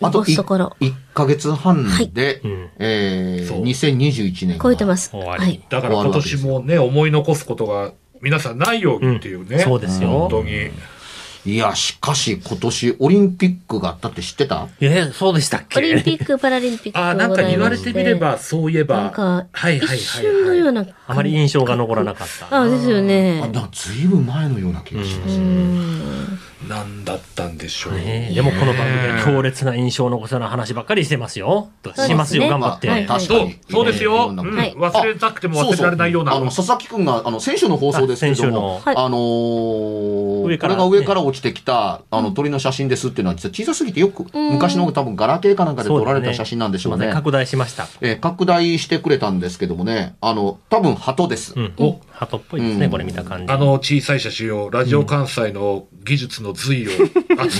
あと残すところ1ヶ月半で、うんえー、そう2021年が超えてます。はい。だから今年もね、思い残すことが皆さんないようにっていうね。うんそうですよ本当に。いや、しかし今年オリンピックがあったって知ってた？え、そうでしたっけ？オリンピック・パラリンピックああ、なんか言われてみれば、そういえば。なんか、はいはいはいはい一瞬のような。あまり印象が残らなかった。あ、ですよあね。なずいぶん前のような気がします、うん。なんだったんでしょう。ねえでもこの番組は強烈な印象を残すような話ばっかりしてますよ。そうですねしますよ、頑張って。まあはいそう確かに、そうですよ。いろんなうんはい忘れたくても忘れられないような。あの、佐々木くんが、あの、先週の放送ですけども、あのあのー上からこれが上から落ちてきた、あの、鳥の写真ですっていうのは、実は小さすぎてよく、昔の多分ガラケーかなんかで撮られた写真なんでしょうね。すいません拡大しました。えー拡大してくれたんですけどもね、あの、多分鳩です。うん。お鳩っぽいですね、うんこれ見た感じ。あの小さい写真を、ラジオ関西の技術の髄を集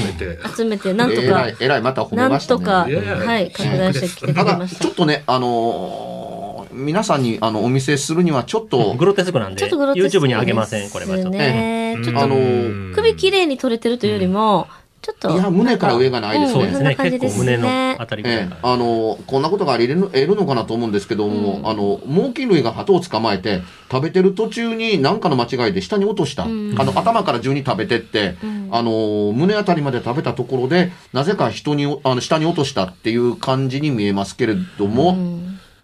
めて。集めて、なんとかえらい、、えらい、また褒めなんましたね。とか、いやいやはい、拡大してきてくただ、れましたちょっ。とね、あのー皆さんにあのお見せするにはちょっと、グロテスクなんで、ちょっとグロテスク YouTube に上げません、これはちょっと。ね。ちょっとあのー首綺麗に取れてるというよりも、ちょっと。いや胸から上がないですねんそんそうですね。結構胸のねあたりぐらいええ。あのーこんなことがあり得るのかなと思うんですけども、あの、猛禽類が鳩を捕まえて、食べてる途中に何かの間違いで下に落とした。あの、頭から順に食べてって、あのー胸あたりまで食べたところで、なぜか人に、あの、下に落としたっていう感じに見えますけれども、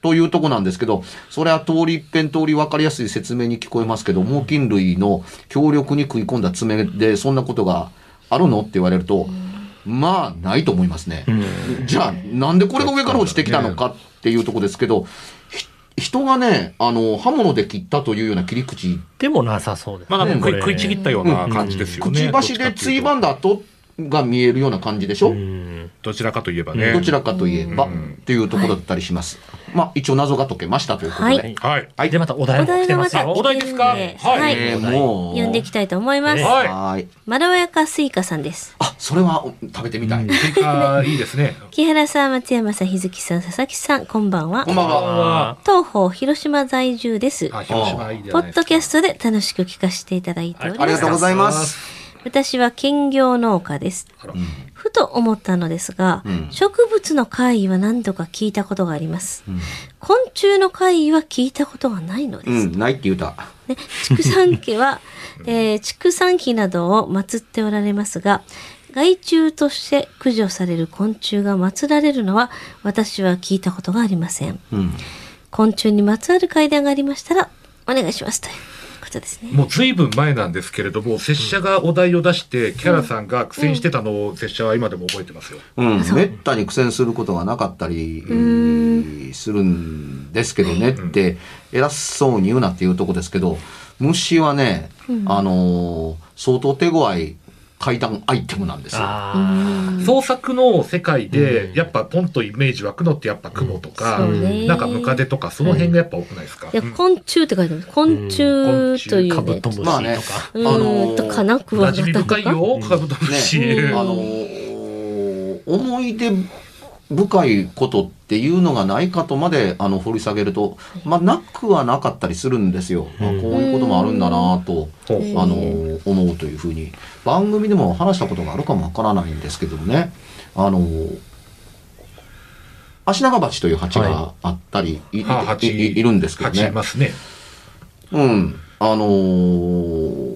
というとこなんですけど、それは通り一遍通り分かりやすい説明に聞こえますけど、猛禽類の強力に食い込んだ爪でそんなことがあるの？って言われると、まあ、ないと思いますね。じゃあ、なんでこれが上から落ちてきたのか？っていうとこですけど、ひ人がね、あの、刃物で切ったというような切り口、でもなさそうですね。まあなんか食いこれ。食いちぎったような感じですよくね。ちばしでついばんだ跡が見えるような感じでしょ、うん。どちらかといえばね。どちらかといえば、っていうところだったりします。まあ、一応謎が解けましたということで。はいはい。はい。で、またお題も来てますよ。お題ですか？はい。はいえーもう。読んでいきたいと思います。ねはい。はい。まろやかスイカさんです。あ、それはお食べてみたい。スイカいいですね。木原さん、松山さん、日月さん、佐々木さん、こんばんはこんばんは。あ東方広島在住です。あ、広島いいじゃポッドキャストで楽しく聞かせていただいております。ありがとうございます。私は兼業農家です。ふと思ったのですが、ん植物の怪異は何度か聞いたことがあります。昆虫の怪異は聞いたことがないのです。うん、ないって言うた。ね、畜産家は、えー畜産費などを祀っておられますが、害虫として駆除される昆虫が祀られるのは私は聞いたことがありません。うん。昆虫にまつわる怪談がありましたらお願いしますということですね。もうずいぶん前なんですけれども、拙者がお題を出して、キャラさんが苦戦してたのを拙者は今でも覚えてますよ。うん、めったに苦戦することがなかったりするんですけどねって、偉そうに言うなっていうとこですけど、虫はね、あのー相当手強い階段アイテムなんですよ。あ創作の世界で、やっぱポンとイメージ湧くのってやっぱ雲とか、そうねなんかムカデとか、その辺がやっぱ多くないですか？いや、昆虫って書いてある。昆虫というー、ね。カブトムシとか。まあねうーんとかなクワ馴染みガタとか。深いよ、カブトムシ。ね、あのー思い出深いことっていうのがないかとまであの掘り下げると、まあ、なくはなかったりするんですよ。あこういうこともあるんだなと、あの思うというふうに番組でも話したことがあるかもわからないんですけどもねあの足長鉢という鉢があったり、いいはあ蜂いいいるんですけどね。ますね。うん。あのー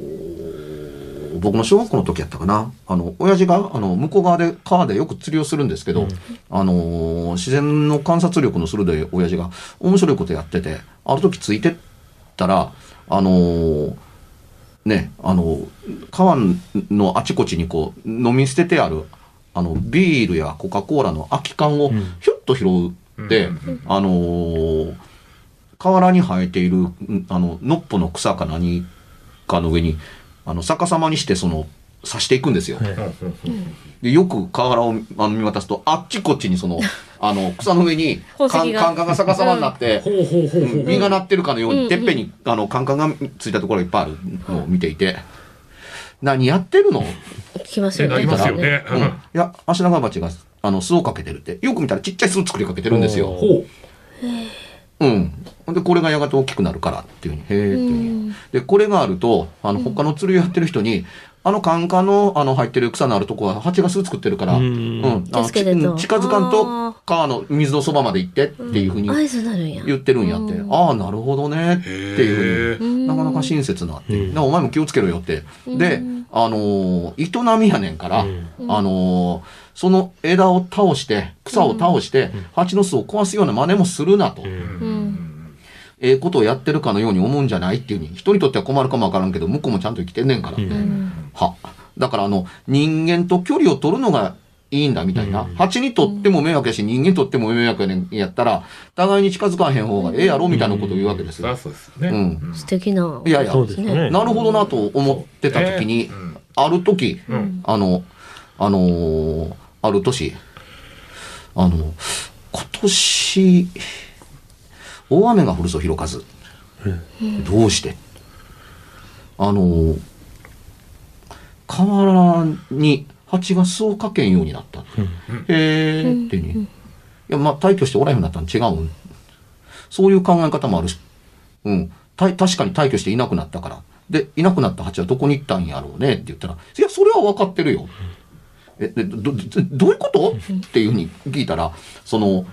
僕の小学校の時やったかな。あの、親父が、あの、向こう側で、川でよく釣りをするんですけど、あのー自然の観察力の鋭い親父が、面白いことやってて、ある時ついてったら、あのーね、あの、川のあちこちにこう、飲み捨ててある、あの、ビールやコカ・コーラの空き缶をひょっと拾って、うん。あのー河原に生えている、んあの、のっぽの草か何かの上に、あの、逆さまにして、その、刺していくんですよ。でよく河原をあの見渡すと、あっちこっちにその、あの、草の上に、カンカンが逆さまになって。実がなってるかのように、てっぺんに、あの、カンカンがついたところがいっぱいあるのを見ていて、何やってるの？聞きますよね。ってなりますよね。うん。いや、足長鉢が、あの、巣をかけてるって。よく見たらちっちゃい巣作りかけてるんですよ。ほう。うん。で、これがやがて大きくなるからっていうふうに、へえっていうふうに。で、これがあると、あの、他の釣りをやってる人に、あのカンカンの、あの、入ってる草のあるとこは、蜂が巣作ってるから、ううんん。あ近づかんあとー、川の水のそばまで行ってっていうふうに。言ってるんやって。うんああ、なるほどねっていうふうに。うんなかなか親切なっていう。うんなお前も気をつけろよって。で、あのー営みやねんから、うんあのーその枝を倒して、草を倒して、蜂の巣を壊すような真似もするなと。ええことをやってるかのように思うんじゃないっていうふうに、人にとっては困るかもわからんけど、向こうもちゃんと生きてんねんからって。うんは。だからあの、人間と距離を取るのがいいんだみたいな。うん蜂にとっても迷惑やし、人間にとっても迷惑やねんやったら、互いに近づかへん方がええやろみたいなことを言うわけですよ。そうですね。うん素敵な。いやいやそうですよね。なるほどなと思ってた時に、うんある時、うんあの、あのーある年、あの、今年、大雨が降るぞ、広数。どうして？あのー河原に蜂が巣をかけんようになった。うんへーっていうに。いや、まあ、退去しておらへんようになったの違うん。そういう考え方もあるし、うん。た確かに退去していなくなったから。で、いなくなった蜂はどこに行ったんやろうねって言ったら、いや、それは分かってるよ。え、でど、どどういうこと？っていうふうに聞いたら、その、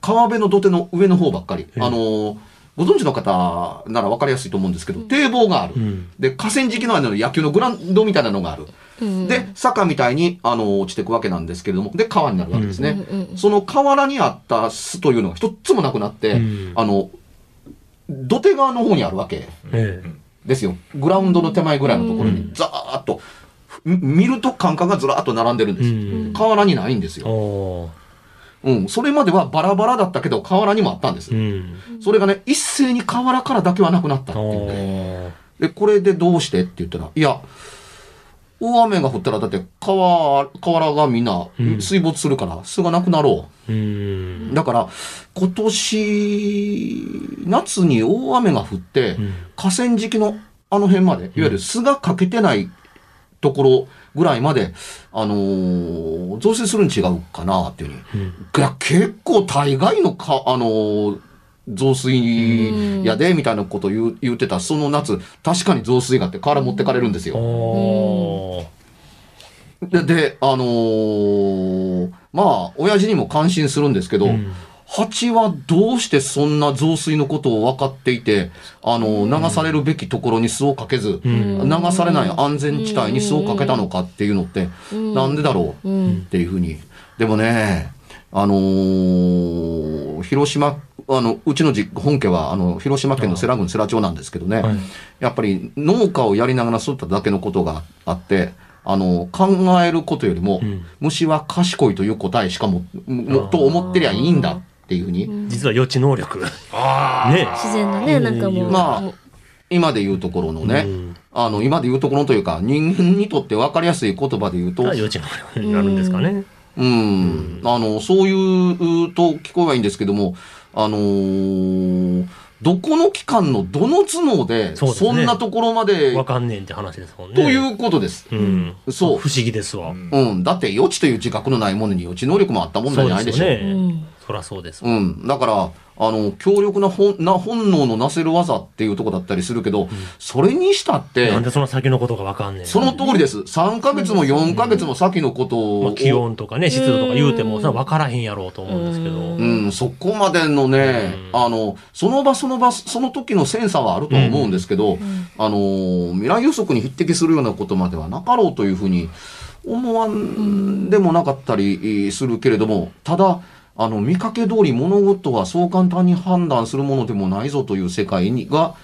川辺の土手の上の方ばっかり。ええあの、ご存知の方なら分かりやすいと思うんですけど、堤防がある。うんで、河川敷の間の野球のグラウンドみたいなのがある。うんで、坂みたいに、あの、落ちていくわけなんですけれども、で、川になるわけですね。うんその河原にあった巣というのが一つもなくなって、うんあの、土手側の方にあるわけえですよ。グラウンドの手前ぐらいのところに、ザーッと、み見るとカンカンがずらーっと並んでるんえ。です。河原にないんですよ。うん。それまではバラバラだったけど、河原にもあったんですう。ん。それがね、一斉に河原からだけはなくなったっていうおね。ーで、これでどうしてって言ったら、いや、大雨が降ったら、だって川、河原がみんなうん水没するから、巣がなくなろうんう。。だから、今年、夏に大雨が降って、うん河川敷のあの辺まで、いわゆる巣がかけてないところぐらいまで、あのー増水するに違うかなっていうふうに。うんいや、結構大概のか、あのー増水やで、みたいなことを言う言ってた、その夏、確かに増水があって、河原持ってかれるんですよ。で、で、あのーまあ、親父にも感心するんですけど、うん蜂はどうしてそんな増水のことを分かっていて、あの、流されるべきところに巣をかけず、ん。流されない安全地帯に巣をかけたのかっていうのって、なんでだろう？うん。っていうふうに。でもね、あのー広島、あの、うちの実本家は、あの、広島県の世羅郡世羅町なんですけどね、はい。やっぱり農家をやりながら育っただけのことがあって、あの、考えることよりも、うん。虫は賢いという答えしかも、もと思ってりゃいいんだっていうふうに、実は予知能力。ああ。ね自然なね、なんかもう。まあ今で言うところのね、うんあの、今で言うところというか、人間にとって分かりやすい言葉で言うと、が予知能力になるんですかね。うん、あの、そういうと聞こえはいいんですけども、あのーどこの機関のどの頭脳で、そうですねそんなところまで、わかんねえんって話ですもんね。ということです。うん。そう不思議ですわ。うん。だって予知という自覚のないものに予知能力もあったもんじゃないでしょ。そうですよね。うんそらそうですわ。うん。だから、あの、強力な本な本能のなせる技っていうとこだったりするけど、それにしたってなん、でその先のことがわかんねえその通りです。3ヶ月も4ヶ月も先のことを、まあ、気温とかね、湿度とか言うても、それは分からへんやろうと思うんですけど。うん、そこまでのね、あの、その場その場、その時のセンサーはあるとは思うんですけど、あの、未来予測に匹敵するようなことまではなかろうというふうに思わんでもなかったりするけれども、ただ、あの、見かけ通り物事はそう簡単に判断するものでもないぞという世界にが、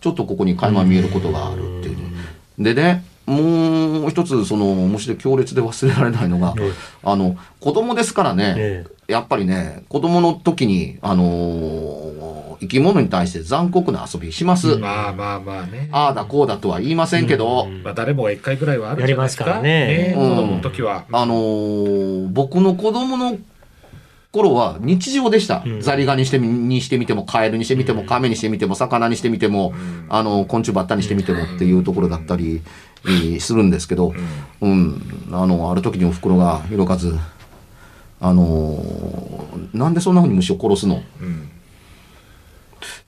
ちょっとここに垣間見えることがあるっていうね。でね、もう一つ、その、虫で強烈で忘れられないのが、ええあの、子供ですからね、えやっぱりね、子供の時に、あのー生き物に対して残酷な遊びします。まあまあまあね。ああだこうだとは言いませんけど、まあ誰もが一回ぐらいはあるんじゃないですか。やりますからねうん子供の時は。あのー僕の子供の頃は日常でした。うん。ザリガニしてみにしてみても、カエルにしてみても、カメにしてみても、魚にしてみても、あの、昆虫バッタにしてみてもっていうところだったり、えーするんですけど、うん、あの、ある時にお袋が、ひろかず、あのーなんでそんな風に虫を殺すの？うん。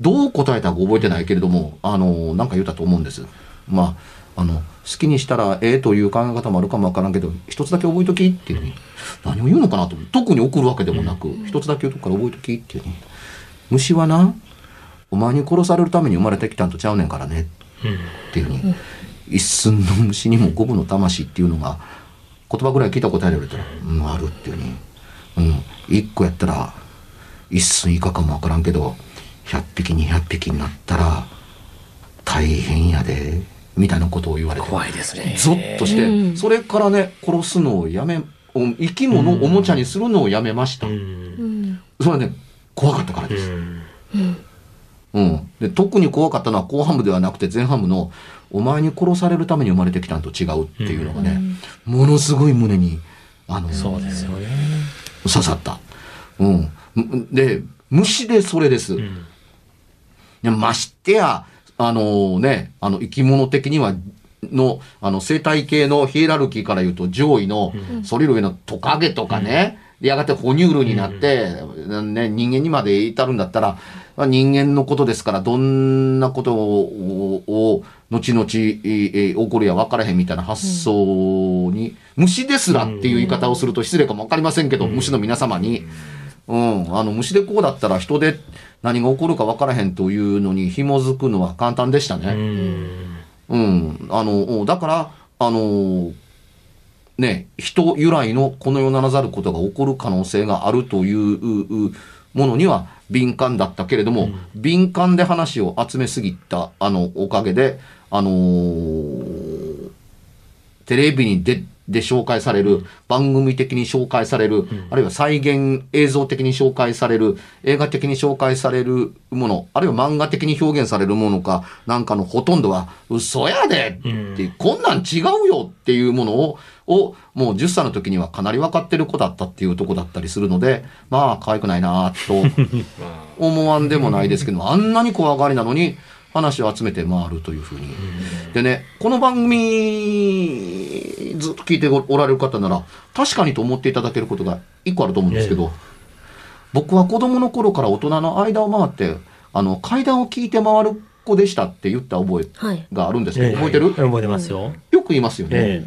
どう答えたか覚えてないけれども、あの、なんか言ったと思うんです。まあ、あの、好きにしたらええという考え方もあるかもわからんけど、一つだけ覚えときっていうふうに、何を言うのかなと。特に送るわけでもなく、一つだけ言うとくから覚えときっていうふうに。虫はな、お前に殺されるために生まれてきたんとちゃうねんからね。っていうふうに。一寸の虫にも五分の魂っていうのが、言葉ぐらい聞いたことあるよって言ったら、うん、あるっていうふうに。うん、一個やったら、一寸以下かもわからんけど、100匹200匹になったら、大変やで、みたいなことを言われて。怖いですね。ゾッとして、それからね、殺すのをやめ、お生き物をおもちゃにするのをやめました。うん。うんそれはね、怖かったからうです。ん。うん。で、特に怖かったのは後半部ではなくて前半部の、お前に殺されるために生まれてきたんと違うっていうのがね、ものすごい胸に、あの、そうですよね。刺さった。うん。で、虫でそれです。うん。ましてや、あのね、あの生き物的には、の、あの生態系のヒエラルキーから言うと上位の、それより上のトカゲとかね、でやがて哺乳類になって、ね、人間にまで至るんだったら、まあ人間のことですから、どんなことを、を後々、えー起こるや分からへんみたいな発想に、虫ですらっていう言い方をすると失礼かも分かりませんけど、虫の皆様に、うん、あの虫でこうだったら人で何が起こるか分からへんというのに紐づくのは簡単でしたうね。ん。うん、あのだからあのね人由来のこの世ならざることが起こる可能性があるというううものには敏感だったけれども、敏感で話を集めすぎたあのおかげであのーテレビに出で紹介される、番組的に紹介される、あるいは再現映像的に紹介される、映画的に紹介されるもの、あるいは漫画的に表現されるものか、なんかのほとんどは、嘘やでって、こんなん違うよっていうものを、を、もう10歳の時にはかなり分かってる子だったっていうとこだったりするので、まあ、可愛くないなと 思わんでもないですけど、あんなに怖がりなのに、話を集めて回るというふうに。でね、この番組、ずっと聞いておられる方なら、確かにと思っていただけることが一個あると思うんですけど、僕は子供の頃から大人の間を回って、あの、階段を聞いて回る子でしたって言った覚えはい。があるんですけど、覚えてる？覚えてますよ。よく言いますよね。え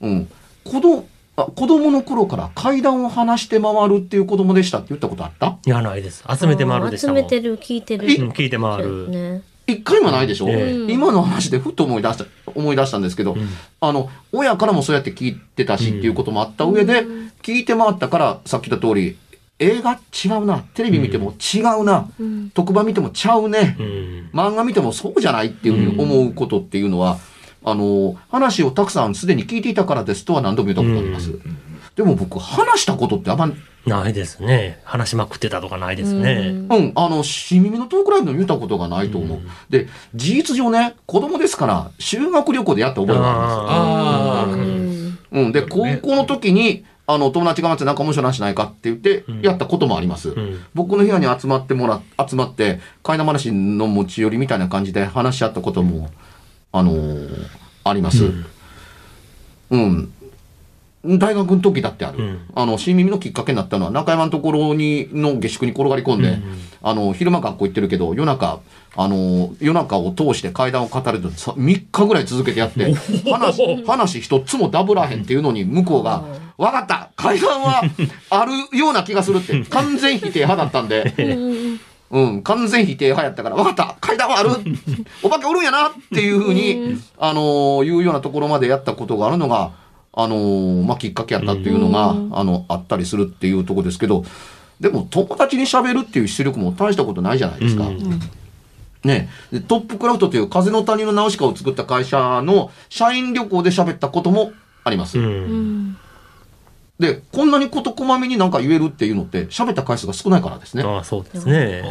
うん。子供、あ子供の頃から階段を話して回るっていう子供でしたって言ったことあった？え。いや、ないです。集めて回るでしたもん。集めてる、聞いてる。うん聞いて回る。ね。一回もないでしょ、ええ。今の話でふっと思い出した、思い出したんですけど、ん。あの、親からもそうやって聞いてたしっていうこともあった上で、聞いて回ったから、さっき言った通り、映画違うな、テレビ見ても違うな、うん。特番見てもちゃうね、うん。漫画見てもそうじゃないっていうふうに思うことっていうのは、あの、話をたくさんすでに聞いていたからですとは何度も言ったことあります。でも僕、話したことってあんまないですね。話しまくってたとかないですね。うん、あの、し耳のトークライブの見たことがないと思う。で、事実上ね、子供ですから、修学旅行でやった覚えがあ。るんですよ。うん、で、高ね校の時に、あの、友達が待ってなんか面白い話ないかって言って、やったこともあります。ん僕の部屋に集まってもら、集まって、怪談話の持ち寄りみたいな感じで話し合ったことも、あのーあります。うん。大学の時だってある。ん。あの、新耳のきっかけになったのは、中山のところに、の下宿に転がり込んで、あの、昼間学校行ってるけど、夜中、あの、夜中を通して階段を語ると、さ3日ぐらい続けてやって、話、話一つもダブらへんっていうのに、向こうが、わかった階段は あるような気がするって、完全否定派だったんで、うん、完全否定派やったから、分かった階段はあるお化けおるんやなっていうふうに、あのーいうようなところまでやったことがあるのが、あのーまあ、きっかけやったっていうのが、あの、あったりするっていうところですけど、でも友達に喋るっていう出力も大したことないじゃないですか。ねでトップクラフトという風の谷のナウシカを作った会社の社員旅行で喋ったこともあります。うん。で、こんなに事こまめになんか言えるっていうのって喋った回数が少ないからですね。ああ、そうですね。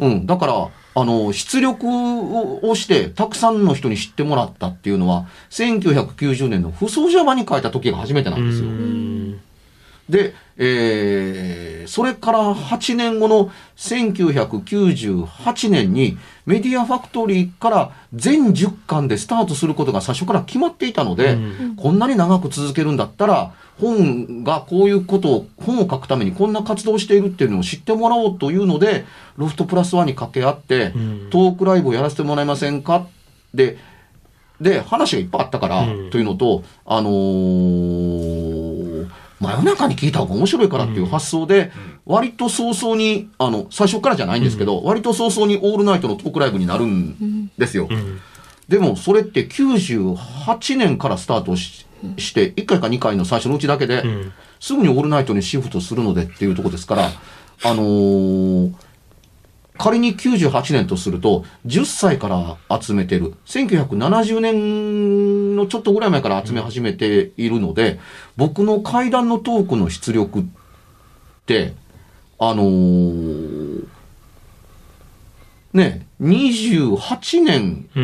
うん、だから、あの、出力をして、たくさんの人に知ってもらったっていうのは、1990年の不走者場に書いた時が初めてなんですよ。うん。で、えーそれから8年後の1998年に、メディアファクトリーから全10巻でスタートすることが最初から決まっていたので、こんなに長く続けるんだったら、本がこういうことを、本を書くためにこんな活動をしているっていうのを知ってもらおうというので、ロフトプラスワンに掛け合って、ん。トークライブをやらせてもらえませんか？で、で、話がいっぱいあったから、うん。というのと、あのー真夜中に聞いた方が面白いからっていう発想で、割と早々に、あの、最初からじゃないんですけど、割と早々にオールナイトのトークライブになるんですよ。ん。でも、それって98年からスタートしして、1回か2回の最初のうちだけで、ん。すぐにオールナイトにシフトするのでっていうところですから、あのー仮に98年とすると、10歳から集めてる。1970年のちょっとぐらい前から集め始めているので、僕の階段のトークの出力って、あのーね、28年う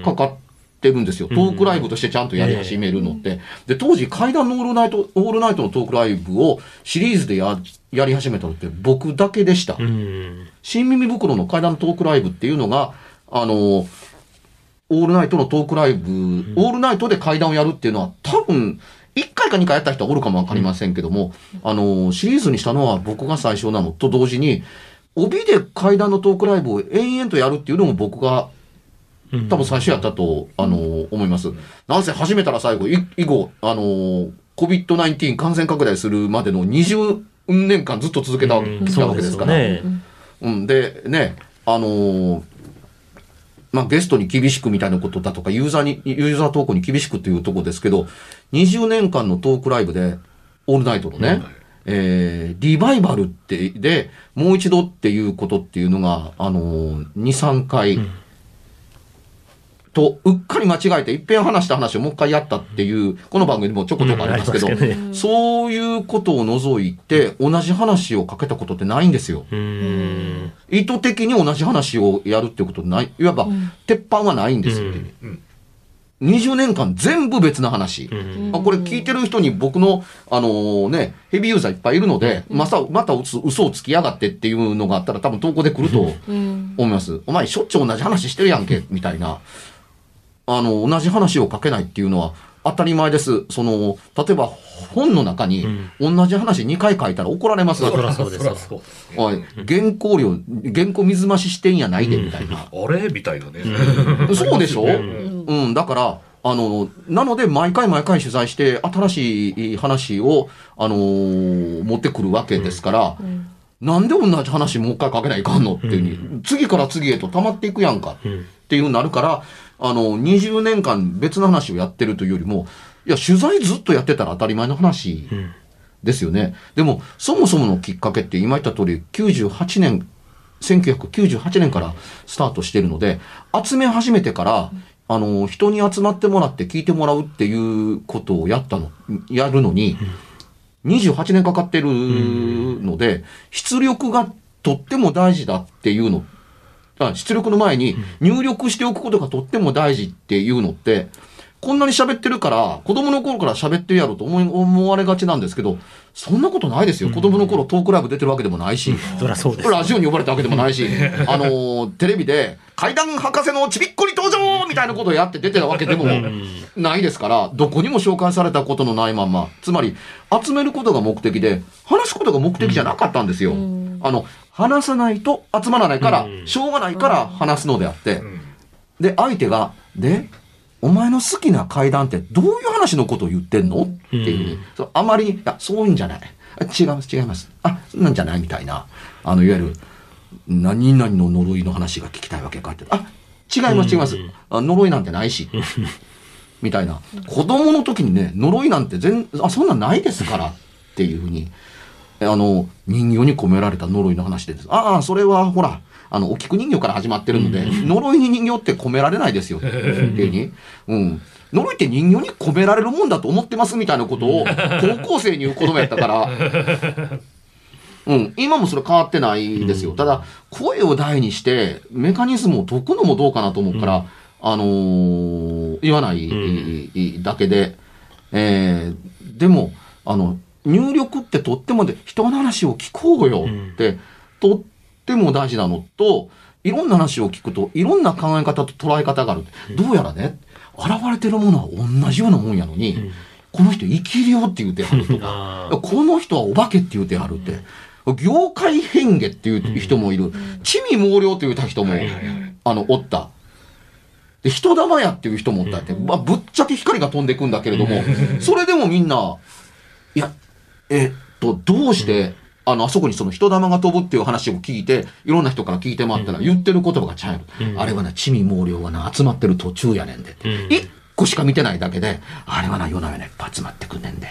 ん。かかってるんですよ。トークライブとしてちゃんとやり始めるのって。で、当時、階段のオールナイト、オールナイトのトークライブをシリーズでややり始めたのって僕だけでした。うん。新耳袋の階段のトークライブっていうのが、あの、オールナイトのトークライブ、オールナイトで階段をやるっていうのは多分、1回か2回やった人はおるかもわかりませんけども、あの、シリーズにしたのは僕が最初なのと同時に、帯で階段のトークライブを延々とやるっていうのも僕が多分最初やったと、あの思います。なんせ始めたら最後、い以後、あの COVID-19 感染拡大するまでの20年間ずっと続けた,、たわけですから。ね。うん、で、ね、あのーまあ、ゲストに厳しくみたいなことだとか、ユーザーに、ユーザー投稿に厳しくっていうところですけど、20年間のトークライブで、オールナイトのね、えーリバイバルって、で、もう一度っていうことっていうのが、あのー2、3回、と、うっかり間違えて、一遍話した話をもう一回やったっていう、この番組でもちょこちょこありますけど、うんそういうことを除いて、同じ話をかけたことってないんですよ。うん。意図的に同じ話をやるっていうことない、いわば、鉄板はないんですって、うん20年間全部別な話。うん。あこれ聞いてる人に僕の、あのーね、ヘビーユーザーいっぱいいるので、まさ、また嘘嘘をつきやがってっていうのがあったら多分投稿で来るとうん。思います。お前しょっちゅう同じ話してるやんけ、みたいな。あの、同じ話を書けないっていうのは当たり前です。その、例えば本の中に同じ話2回書いたら怒られます。そらそうです。よそうです。ねおい、原稿料、原稿水増ししてんやないで、みたいな。あれみたいなね。そうでしょ、ううん、だから、あの、なので、毎回毎回取材して、新しい話を、あのー持ってくるわけですから、なんで同じ話もう一回書けないかんのっていう。に、次から次へと溜まっていくやんかっていうふうになるから、あの、20年間別の話をやってるというよりも、いや、取材ずっとやってたら当たり前の話ですよね。でも、そもそものきっかけって今言った通り、98年、1998年からスタートしてるので、集め始めてから、あの、人に集まってもらって聞いてもらうっていうことをやったの、やるのに、28年かかってるので、出力がとっても大事だっていうの、あ出力の前に入力しておくことがとっても大事っていうのって、こんなに喋ってるから、子供の頃から喋ってるやろと思い思われがちなんですけど、そんなことないですよ。子供の頃トークライブ出てるわけでもないし。そりゃそうです。ラジオに呼ばれたわけでもないし、あのーテレビで、階段博士のちびっこに登場みたいなことをやって出てたわけでもないですから、どこにも紹介されたことのないまんま、つまり、集めることが目的で、話すことが目的じゃなかったんですよ。あの、話さないと集まらないから、しょうがないから話すのであって、で、相手が、で、お前の好きな階段ってどういう話のことを言ってんの？っていうふうあまりに、いや、そういうんじゃない。あ違います、違います。あ、そんなんじゃないみたいな。あの、いわゆる、何々の呪いの話が聞きたいわけかって。あ、違います、違います。あ呪いなんてないし。みたいな。子供の時にね、呪いなんて全、あ、そんなんないですから。っていうふうに。あの、人形に込められた呪いの話でです。ああ、それは、ほら、あの、お菊人形から始まってるので、呪いに人形って込められないですよ。っていうに。うん。呪いって人形に込められるもんだと思ってますみたいなことを、高校生に言う子供やったから、うん、今もそれ変わってないですよ。ただ、声を大にして、メカニズムを解くのもどうかなと思うから、あのー言わないだけで、えーでも、あの、入力ってとってもで、人の話を聞こうよって、とっても大事なのと、いろんな話を聞くと、いろんな考え方と捉え方がある。どうやらね、現れてるものは同じようなもんやのに、この人生きるよって言うてはるとか、あこの人はお化けって言うてはるって。業界変化っていう人もいる。地味猛量って言うた人も、あの、おった。で、人玉やっていう人もおったって。まあ、ぶっちゃけ光が飛んでいくんだけれども、それでもみんな、いや、えっと、どうして、あの、あそこにその人玉が飛ぶっていう話を聞いて、いろんな人から聞いて回ったら、言ってる言葉がちゃうよ。あれはな、地味猛量はな、集まってる途中やねんでって。一個しか見てないだけで、あれはな、夜な夜ないっぱい集まってくんねんで。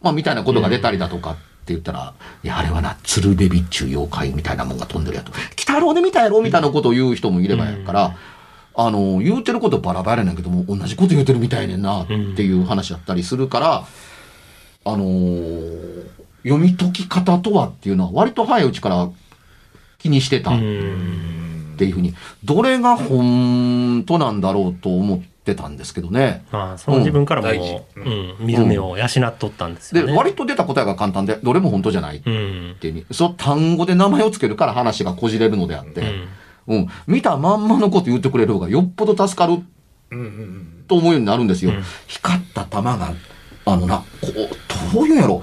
まあ、みたいなことが出たりだとかって言ったら、いや、あれはな、鶴瓶ビっちゅう妖怪みたいなもんが飛んでるやと。鬼太郎で見たやろみたいなことを言う人もいればやから、あの、言うてることバラバラやねんけども、同じこと言うてるみたいねんな、っていう話だったりするから、あのー読み解き方とはっていうのは割と早いうちから気にしてたっていうふうに、どれが本当なんだろうと思ってたんですけどね。まあ、その自分からも、大事。うん、水目を養っとったんですで、よね。割と出た答えが簡単で、どれも本当じゃないっうん。ていうに、その単語で名前をつけるから話がこじれるのであって、うん、見たまんまのこと言ってくれる方がよっぽど助かるうんうんうん。と思うようになるんですよ。光った玉が、あのな、こう、どういうんやろ、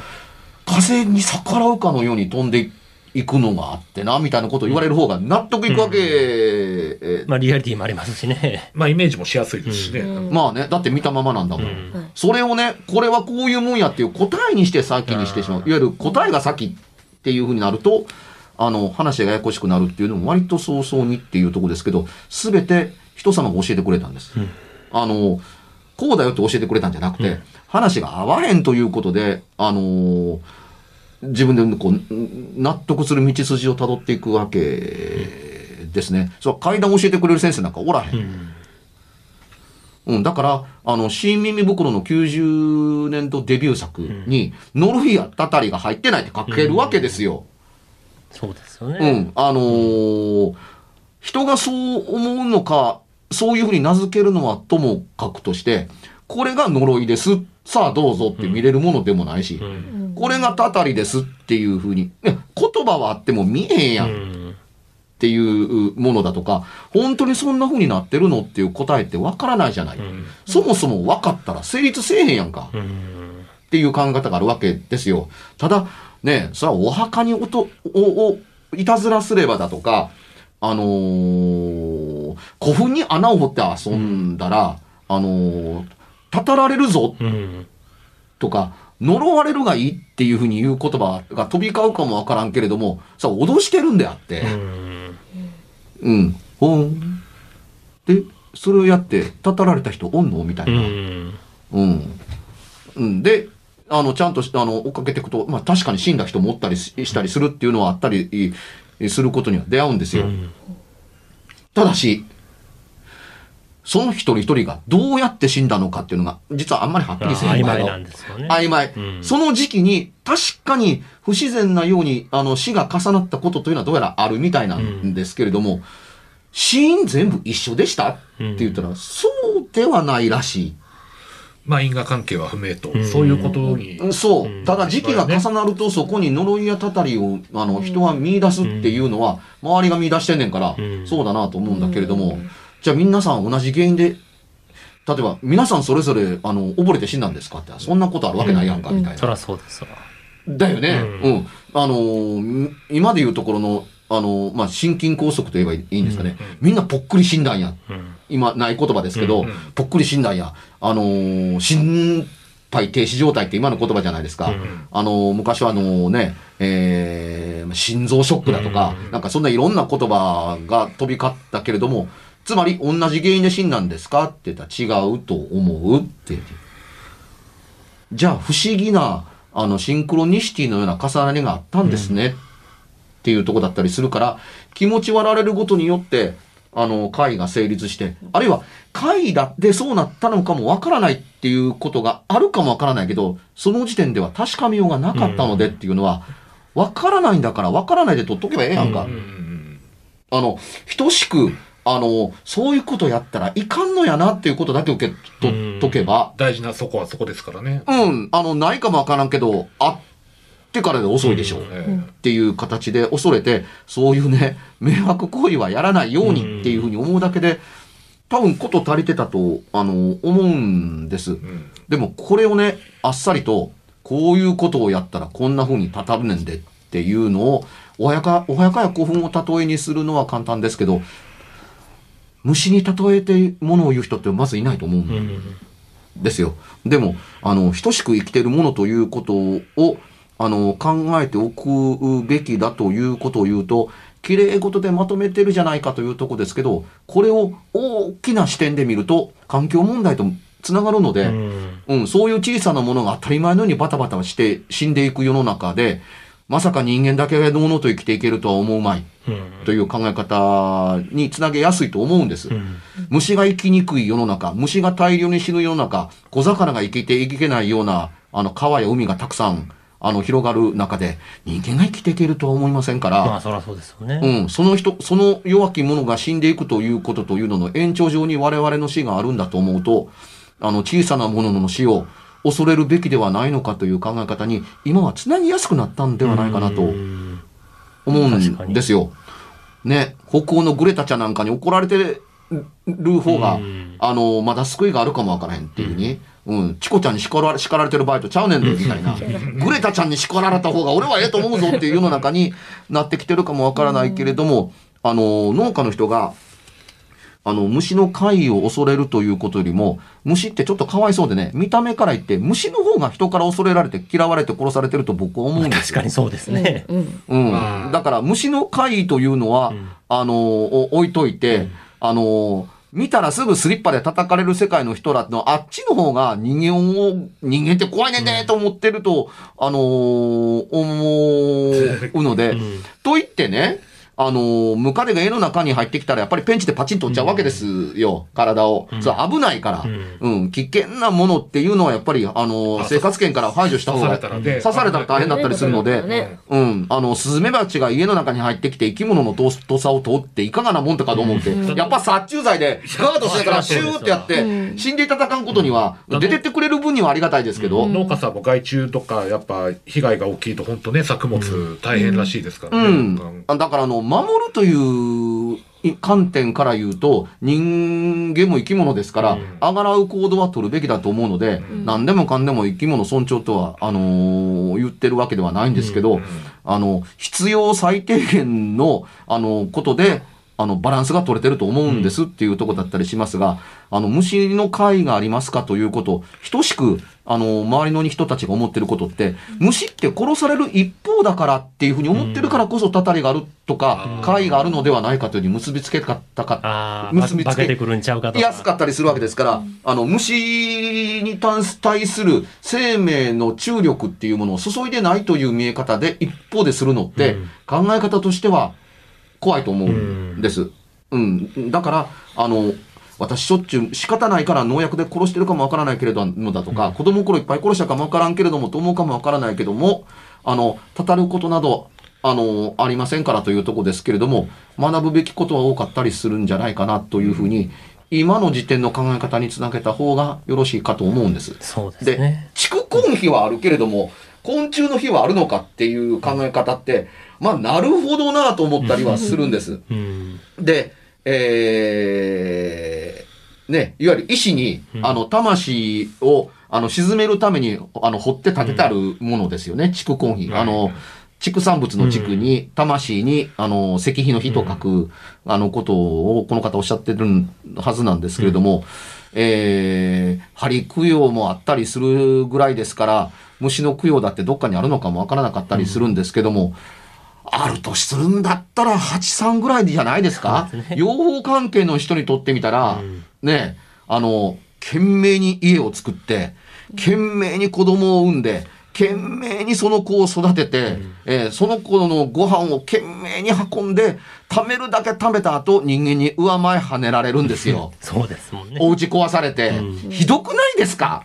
風に逆らうかのように飛んでいくのがあってな、みたいなことを言われる方が納得いくわけ、えまあ、リアリティもありますしね。まあ、イメージもしやすいですしね。まあね、だって見たままなんだもん。それをね、これはこういうもんやっていう答えにして先にしてしまう。いわゆる答えが先っていうふうになると、あの、話がややこしくなるっていうのも割と早々にっていうところですけど、すべて人様が教えてくれたんです。あの、こうだよって教えてくれたんじゃなくて、話が合わへんということで、あの自分でこう納得する道筋をたどっていくわけですね。そう階段教えてくれる先生なんかおらへん。うん、だから、あの、新耳袋の90年度デビュー作に、ノルフィアたたりが入ってないって書けるわけですよ。そうですようね。ん、あのー人がそう思うのか、そういうふうに名付けるのはともかくとして、これが呪いです。さあどうぞって見れるものでもないし、これがたたりですっていうふうに、ね言葉はあっても見えへんやんうんっていうものだとか、本当にそんな風になってるのっていう答えってわからないじゃない。そもそも分かったら成立せえへんやんか。うんっていう考え方があるわけですよ。ただ、ね、それはお墓におと、お、お、いたずらすればだとか、あのー古墳に穴を掘って遊んだら、あのーたたられるぞうんとか、呪われるがいいっていうふうに言う言葉が飛び交うかもわからんけれども、さ、脅してるんであって、うんうん、ほん。で、それをやって、たたられた人おんのみたいうな。んうん。うん。で、あの、ちゃんとし、あの、追っかけていくと、まあ確かに死んだ人もおったりししたりするっていうのはあったりいすることには出会うんですよ。ただし、その一人一人がどうやって死んだのかっていうのが、実はあんまりはっきりせえへん場合が曖昧なんですよね。曖昧、うん。その時期に確かに不自然なようにあの死が重なったことというのはどうやらあるみたいなんですけれども、死因全部一緒でしたって言ったら、そうではないらしい。まあ因果関係は不明と、そういうことに、うん。そう。ただ時期が重なるとそこに呪いやたたりを、あの、人は見出すっていうのは、周りが見出してんねんから、ん。そうだなと思うんだけれども、じゃあ皆さん同じ原因で、例えば皆さんそれぞれ、あの、溺れて死んだんですか？って、そんなことあるわけないやんか、みたいな。そりゃそうですわ。だよね。うん。あのー今でいうところの、あのーまあ、心筋梗塞と言えばいいんですかね。みんなぽっくり死んだんや。うん。今、ない言葉ですけど、うんぽっくり死んだんや。あのー心肺停止状態って今の言葉じゃないですか。うんあのー昔はあのね、えー心臓ショックだとか、なんかそんないろんな言葉が飛び交ったけれども、つまり同じ原因で死んだんですか？って言ったら違うと思うって。じゃあ不思議なあのシンクロニシティのような重なりがあったんですね、っていうとこだったりするから気持ち割られることによってあの会が成立してあるいは会だってそうなったのかもわからないっていうことがあるかもわからないけどその時点では確かめようがなかったのでっていうのはわからないんだからわからないで取っとけばええやんか。うんうん。あの、等しく、あの、そういうことやったらいかんのやなっていうことだけ受け取っとけば、大事なそこはそこですからね。うん、あの、ないかもわからんけど、あってからで遅いでしょう。えっていう形で恐れて、そういうね、迷惑行為はやらないようにっていうふうに思うだけで、多分こと足りてたと、あの、思うんです。でもこれをね、あっさりと、こういうことをやったらこんな風にたたるねんでっていうのを、おやか、おやかや古墳を例えにするのは簡単ですけど、虫に例えてものを言う人ってまずいないと思うんうん。ですよ。でも、あの、等しく生きてるものということを、あの、考えておくべきだということを言うと、綺麗事でまとめてるじゃないかというとこですけど、これを大きな視点で見ると、環境問題とつながるので、うん。うん、そういう小さなものが当たり前のようにバタバタして死んでいく世の中で、まさか人間だけがのうのうと生きていけるとは思うまいうん。という考え方につなげやすいと思うんです。うん。虫が生きにくい世の中、虫が大量に死ぬ世の中、小魚が生きていけないような、あの、川や海がたくさん、あの、広がる中で、人間が生きていけるとは思いませんから、まあ、そりゃそうですよね。うん、その人、その弱き者が死んでいくということというのの延長上に我々の死があるんだと思うと、あの、小さなものの死を恐れるべきではないのかという考え方に、今はつなぎやすくなったんではないかなとうん。思うんですよ。ね、北欧のグレタちゃんなんかに怒られてる方が、うん。あの、まだ救いがあるかもわからへんっていうに、うん、チコちゃんに叱られ叱られてる場合とちゃうねんで、みたいな。グレタちゃんに叱られた方が俺はええと思うぞっていう世の中になってきてるかもわからないけれども、あの、農家の人が、あの、虫の怪異を恐れるということよりも、虫ってちょっとかわいそうでね、見た目から言って、虫の方が人から恐れられて嫌われて殺されてると僕は思うんですよ。確かにそうですね。うん。うん。まあだから虫の怪異というのは、ん。あのお置いといて、あの見たらすぐスリッパで叩かれる世界の人らのあっちの方が人間を、人間って怖いねんねと思ってると、あの思うので、うん。と言ってね、あのムカデが家の中に入ってきたらやっぱりペンチでパチンと折っちゃうわけですよ、体を。それ危ないから、うん。危険なものっていうのはやっぱり、あのあ生活圏から排除した方が、刺されたらね。刺されたら大変だったりするので、ね。うん。あの、スズメバチが家の中に入ってきて生き物のととさを通っていかがなもんとかと思って、やっぱ殺虫剤でガードしながらシューってやって、死んでいただかんことには、出てってくれる分にはありがたいですけど、農家さんも害虫とかやっぱ被害が大きいと本当ね作物大変らしいですからね。うん。だから、あの、守るという観点から言うと、人間も生き物ですから、あがらう行動は取るべきだと思うので、何でもかんでも生き物尊重とは、あのー言ってるわけではないんですけど、あの、必要最低限の、あの、ことで、あの、バランスが取れてると思うんですっていうところだったりしますが、あの、虫の会がありますかということ、等しく、あの、周りの人たちが思ってることって、虫って殺される一方だからっていうふうに思ってるからこそ、たたりがあるとか、会があるのではないかというふうに結びつけたか結びつけ化けてくるんちゃうかとか。やすかったりするわけですから、あの、虫に対する生命の注力っていうものを注いでないという見え方で一方でするのって、うん考え方としては怖いと思うんです。うん。だから、あの、私しょっちゅう仕方ないから農薬で殺してるかもわからないけれどもだとか、子供の頃いっぱい殺したかもわからんけれどもと思うかもわからないけども、あの、たたることなど、あの、ありませんからというところですけれども、学ぶべきことは多かったりするんじゃないかなというふうに、今の時点の考え方につなげた方がよろしいかと思うんです。そうですでね。、畜根比はあるけれども、昆虫の比はあるのかっていう考え方って、まあ、なるほどなと思ったりはするんです。うん。で、えー、ね、いわゆる石に、あの、魂を、あの、沈めるために、あの、掘って建ててあるものですよね、畜根比。はいあの、畜産物の畜に、魂に、あの、石碑の碑と書く、あの、ことを、この方おっしゃってるはずなんですけれども、えー、針供養もあったりするぐらいですから、虫の供養だってどっかにあるのかもわからなかったりするんですけども、あるとするんだったら83ぐらいじゃないですか？養蜂関係の人にとってみたら、ね、あの、懸命に家を作って、懸命に子供を産んで、懸命にその子を育てて、えーその子のご飯を懸命に運んで、貯めるだけ貯めた後、人間に上前跳ねられるんですよ。そうですもんね。お家壊されて、ひどくないですか？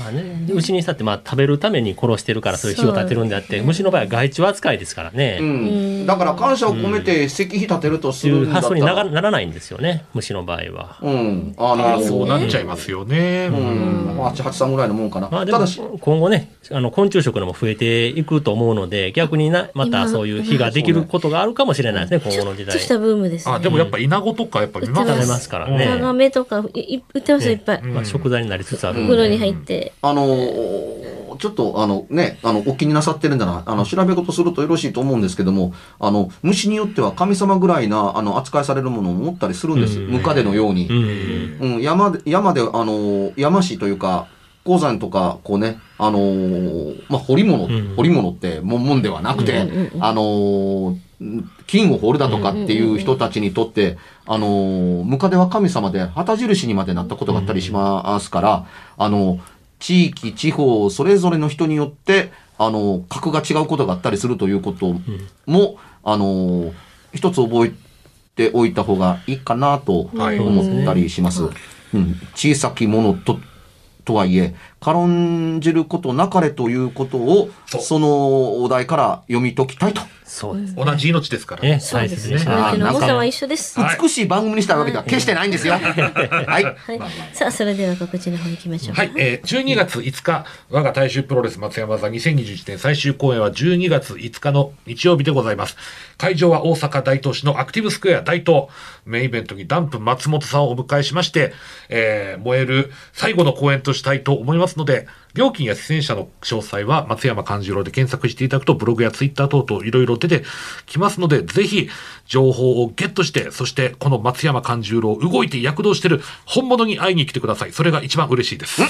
まあね、牛にしたってまあ食べるために殺してるからそういう火を立てるんであって、虫の場合は害虫扱いですからね。うん。だから感謝を込めて石碑立てるとすそういうるんだった発想にならら。ないんですよね、虫の場合は。うん。あのああそうなっちゃいますよね。うん。8、8、3ぐらいのもんかな。まあただし、今後ね、あの昆虫食のも増えていくと思うので、逆にな、またそういう火ができることがあるかもしれないですね、今後の時代ちょっとし。たブームですね。あでもやっぱイナゴとかやっぱ見ます？売って食べますからタね。ガメとかいい売ってますよいっぱい。まあ食材になりつつある。袋に入って。あのーちょっと、あのね、あの、お気になさってるんだな、あの、調べ事するとよろしいと思うんですけども、あの、虫によっては神様ぐらいな、あの、扱いされるものを持ったりするんです。ムカデのように。うん。うん、山で、山で、あのー山師というか、鉱山とか、こうね、あのーまあ、掘り物、ん。掘り物って、もんもんではなくて、あのー金を掘るだとかっていう人たちにとって、あのームカデは神様で旗印にまでなったことがあったりしますから、あの地域、地方、それぞれの人によって、あの格が違うことがあったりするということも、あの一つ覚えておいた方がいいかなとはい思ったりします。うん、小さきものと、とはいえ、軽んじることなかれということを、そのお題から読み解きたいと。そうです。同じ命ですからね、そうですね。大切にしそないれの重さは一緒です。はい美しい番組にしたいわけでは決してないんですよ。はい。はい。さあ、それでは告知の方行きましょう。はい、えー、12月5日、我が大衆プロレス松山座2021年最終公演は12月5日の日曜日でございます。会場は大阪大東市のアクティブスクエア大東。メインイベントにダンプ松本さんをお迎えしまして、えー、燃える最後の公演としたいと思いますので、料金や出演者の詳細は松山勘十郎で検索していただくとブログやツイッター等々いろいろ出てきますので、ぜひ情報をゲットして、そしてこの松山勘十郎動いて躍動してる本物に会いに来てください。それが一番嬉しいです。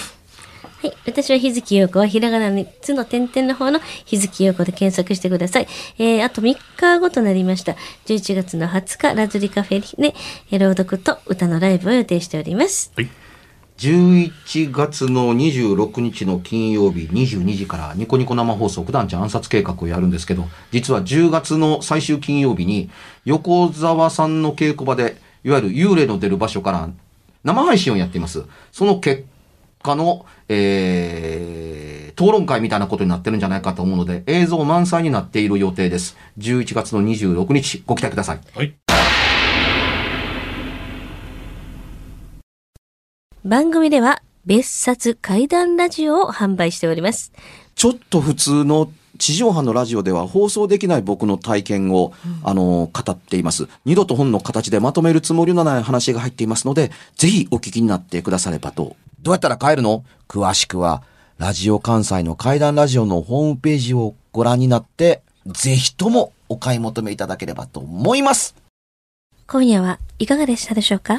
はい。私は日月陽子はひらがな3つの点々の方の日月陽子で検索してください。えー、あと3日後となりました。11月の20日、ラズリカフェで、えー朗読と歌のライブを予定しております。はい。11月の26日の金曜日22時からニコニコ生放送九段ちゃん暗殺計画をやるんですけど、実は10月の最終金曜日に横澤さんの稽古場で、いわゆる幽霊の出る場所から生配信をやっています。その結果の、えー、討論会みたいなことになってるんじゃないかと思うので、映像満載になっている予定です。11月の26日、ご期待ください。はい。番組では別冊怪談ラジオを販売しております。ちょっと普通の地上波のラジオでは放送できない僕の体験を、あの、語っています。二度と本の形でまとめるつもりのない話が入っていますので、ぜひお聞きになってくださればと。どうやったら帰るの？詳しくは、ラジオ関西の怪談ラジオのホームページをご覧になって、ぜひともお買い求めいただければと思います。今夜はいかがでしたでしょうか？